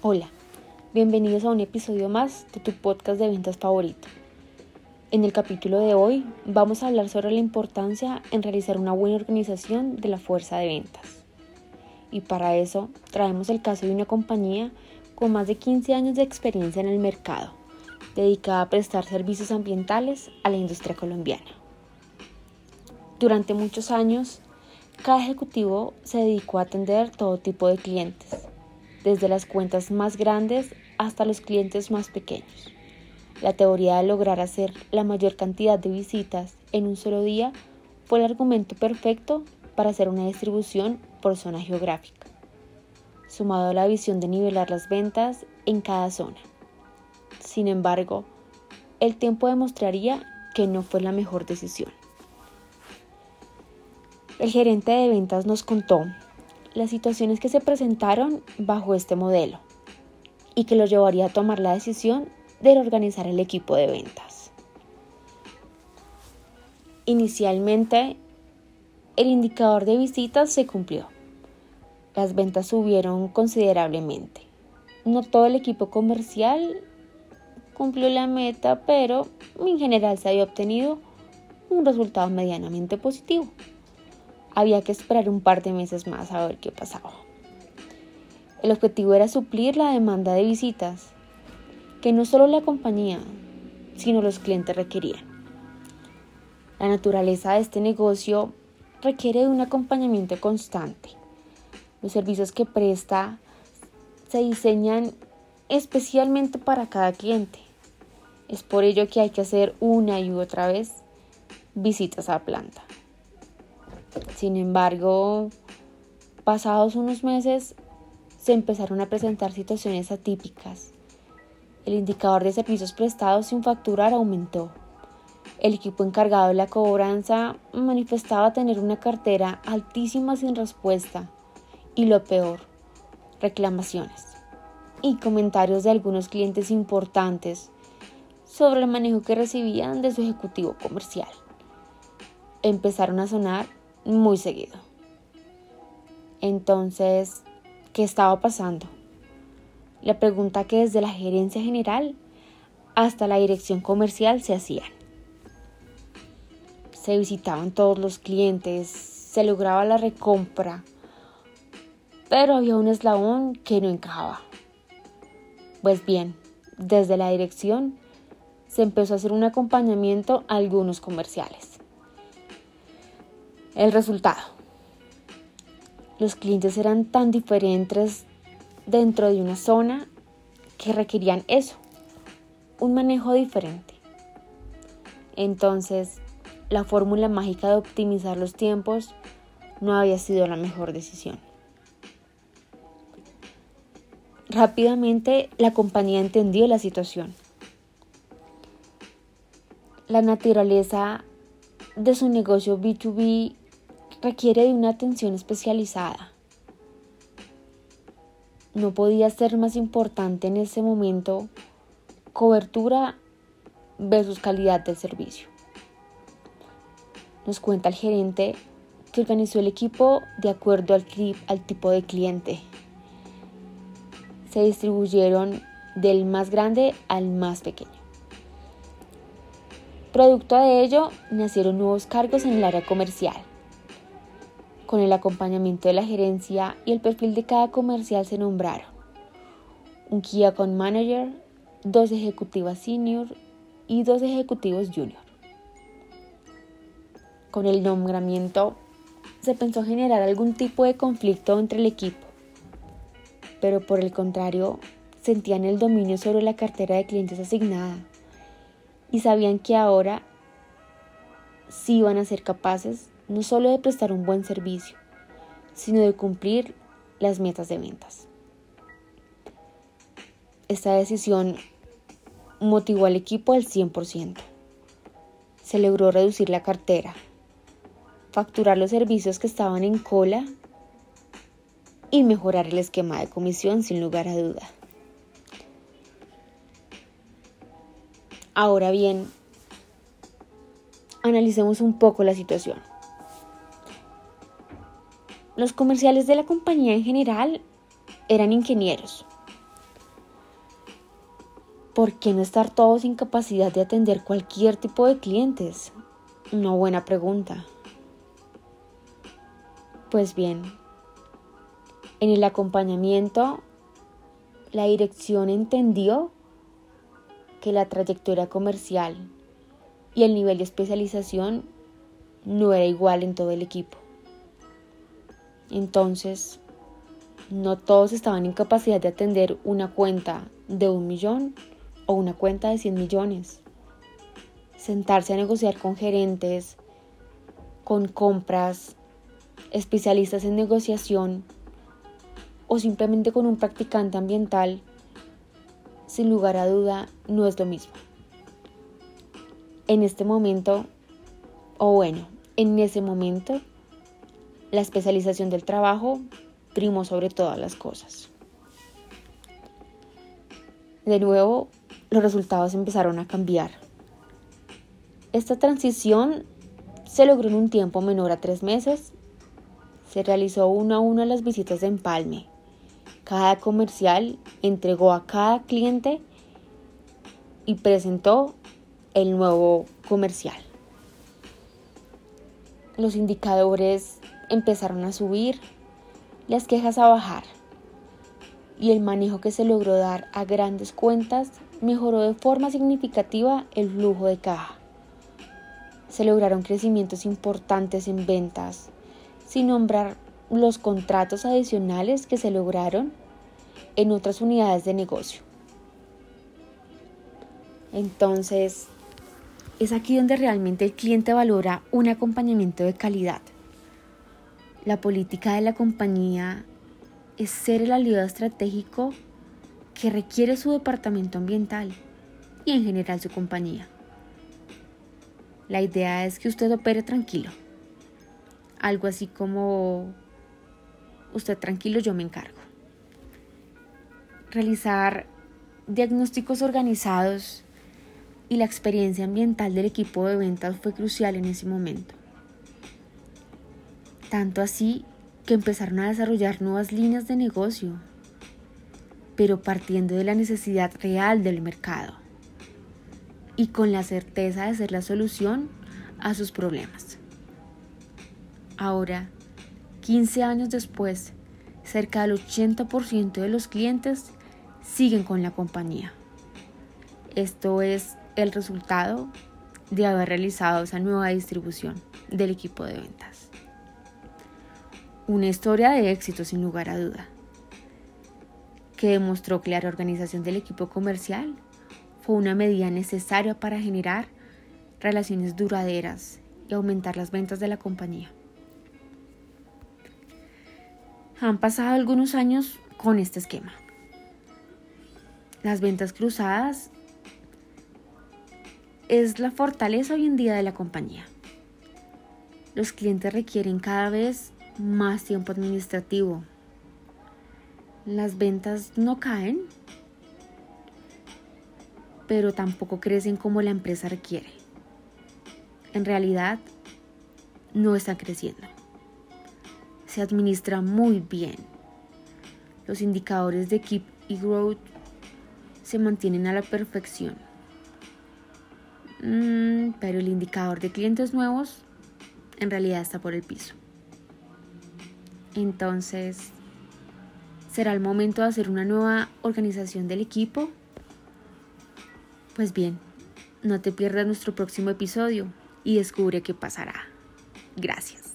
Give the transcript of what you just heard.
Hola, bienvenidos a un episodio más de tu podcast de ventas favorito. En el capítulo de hoy vamos a hablar sobre la importancia en realizar una buena organización de la fuerza de ventas. Y para eso traemos el caso de una compañía con más de 15 años de experiencia en el mercado, dedicada a prestar servicios ambientales a la industria colombiana. Durante muchos años, cada ejecutivo se dedicó a atender todo tipo de clientes, desde las cuentas más grandes hasta los clientes más pequeños. La teoría de lograr hacer la mayor cantidad de visitas en un solo día fue el argumento perfecto para hacer una distribución por zona geográfica, sumado a la visión de nivelar las ventas en cada zona. Sin embargo, el tiempo demostraría que no fue la mejor decisión. El gerente de ventas nos contó las situaciones que se presentaron bajo este modelo y que lo llevaría a tomar la decisión de reorganizar el equipo de ventas. Inicialmente, el indicador de visitas se cumplió. Las ventas subieron considerablemente. No todo el equipo comercial cumplió la meta, pero en general se había obtenido un resultado medianamente positivo había que esperar un par de meses más a ver qué pasaba. El objetivo era suplir la demanda de visitas que no solo la compañía, sino los clientes requerían. La naturaleza de este negocio requiere de un acompañamiento constante. Los servicios que presta se diseñan especialmente para cada cliente. Es por ello que hay que hacer una y otra vez visitas a planta. Sin embargo, pasados unos meses se empezaron a presentar situaciones atípicas. El indicador de servicios prestados sin facturar aumentó. El equipo encargado de la cobranza manifestaba tener una cartera altísima sin respuesta y lo peor, reclamaciones y comentarios de algunos clientes importantes sobre el manejo que recibían de su ejecutivo comercial. Empezaron a sonar muy seguido. Entonces, ¿qué estaba pasando? La pregunta que desde la gerencia general hasta la dirección comercial se hacían. Se visitaban todos los clientes, se lograba la recompra, pero había un eslabón que no encajaba. Pues bien, desde la dirección se empezó a hacer un acompañamiento a algunos comerciales. El resultado. Los clientes eran tan diferentes dentro de una zona que requerían eso, un manejo diferente. Entonces, la fórmula mágica de optimizar los tiempos no había sido la mejor decisión. Rápidamente la compañía entendió la situación. La naturaleza de su negocio B2B requiere de una atención especializada. No podía ser más importante en ese momento cobertura versus calidad del servicio. Nos cuenta el gerente que organizó el equipo de acuerdo al, al tipo de cliente. Se distribuyeron del más grande al más pequeño. Producto de ello, nacieron nuevos cargos en el área comercial con el acompañamiento de la gerencia y el perfil de cada comercial se nombraron un Key Account Manager, dos ejecutivas senior y dos ejecutivos junior. Con el nombramiento se pensó generar algún tipo de conflicto entre el equipo, pero por el contrario sentían el dominio sobre la cartera de clientes asignada y sabían que ahora sí iban a ser capaces no solo de prestar un buen servicio, sino de cumplir las metas de ventas. Esta decisión motivó al equipo al 100%. Se logró reducir la cartera, facturar los servicios que estaban en cola y mejorar el esquema de comisión sin lugar a duda. Ahora bien, analicemos un poco la situación. Los comerciales de la compañía en general eran ingenieros. ¿por qué no estar todos sin capacidad de atender cualquier tipo de clientes? Una buena pregunta. Pues bien, en el acompañamiento, la dirección entendió que la trayectoria comercial y el nivel de especialización no era igual en todo el equipo. Entonces, no todos estaban en capacidad de atender una cuenta de un millón o una cuenta de 100 millones. Sentarse a negociar con gerentes, con compras, especialistas en negociación o simplemente con un practicante ambiental, sin lugar a duda, no es lo mismo. En este momento, o bueno, en ese momento, la especialización del trabajo primó sobre todas las cosas. De nuevo, los resultados empezaron a cambiar. Esta transición se logró en un tiempo menor a tres meses. Se realizó uno a uno las visitas de empalme. Cada comercial entregó a cada cliente y presentó el nuevo comercial. Los indicadores empezaron a subir, las quejas a bajar y el manejo que se logró dar a grandes cuentas mejoró de forma significativa el flujo de caja. Se lograron crecimientos importantes en ventas, sin nombrar los contratos adicionales que se lograron en otras unidades de negocio. Entonces, es aquí donde realmente el cliente valora un acompañamiento de calidad. La política de la compañía es ser el aliado estratégico que requiere su departamento ambiental y en general su compañía. La idea es que usted opere tranquilo. Algo así como usted tranquilo, yo me encargo. Realizar diagnósticos organizados y la experiencia ambiental del equipo de ventas fue crucial en ese momento. Tanto así que empezaron a desarrollar nuevas líneas de negocio pero partiendo de la necesidad real del mercado y con la certeza de ser la solución a sus problemas. Ahora, 15 años después, cerca del 80% de los clientes siguen con la compañía. Esto es el resultado de haber realizado esa nueva distribución del equipo de ventas. Una historia de éxito sin lugar a duda que demostró que la reorganización del equipo comercial fue una medida necesaria para generar relaciones duraderas y aumentar las ventas de la compañía. Han pasado algunos años con este esquema. Las ventas cruzadas es la fortaleza hoy en día de la compañía. Los clientes requieren cada vez más tiempo administrativo, las ventas no caen, pero tampoco crecen como la empresa requiere. En realidad, no están creciendo. Se administra muy bien. Los indicadores de Keep y Growth se mantienen a la perfección. Mm, pero el indicador de clientes nuevos en realidad está por el piso. Entonces, ¿Será el momento de hacer una nueva organización del equipo? Pues bien, no te pierdas nuestro próximo episodio y descubre qué pasará. Gracias.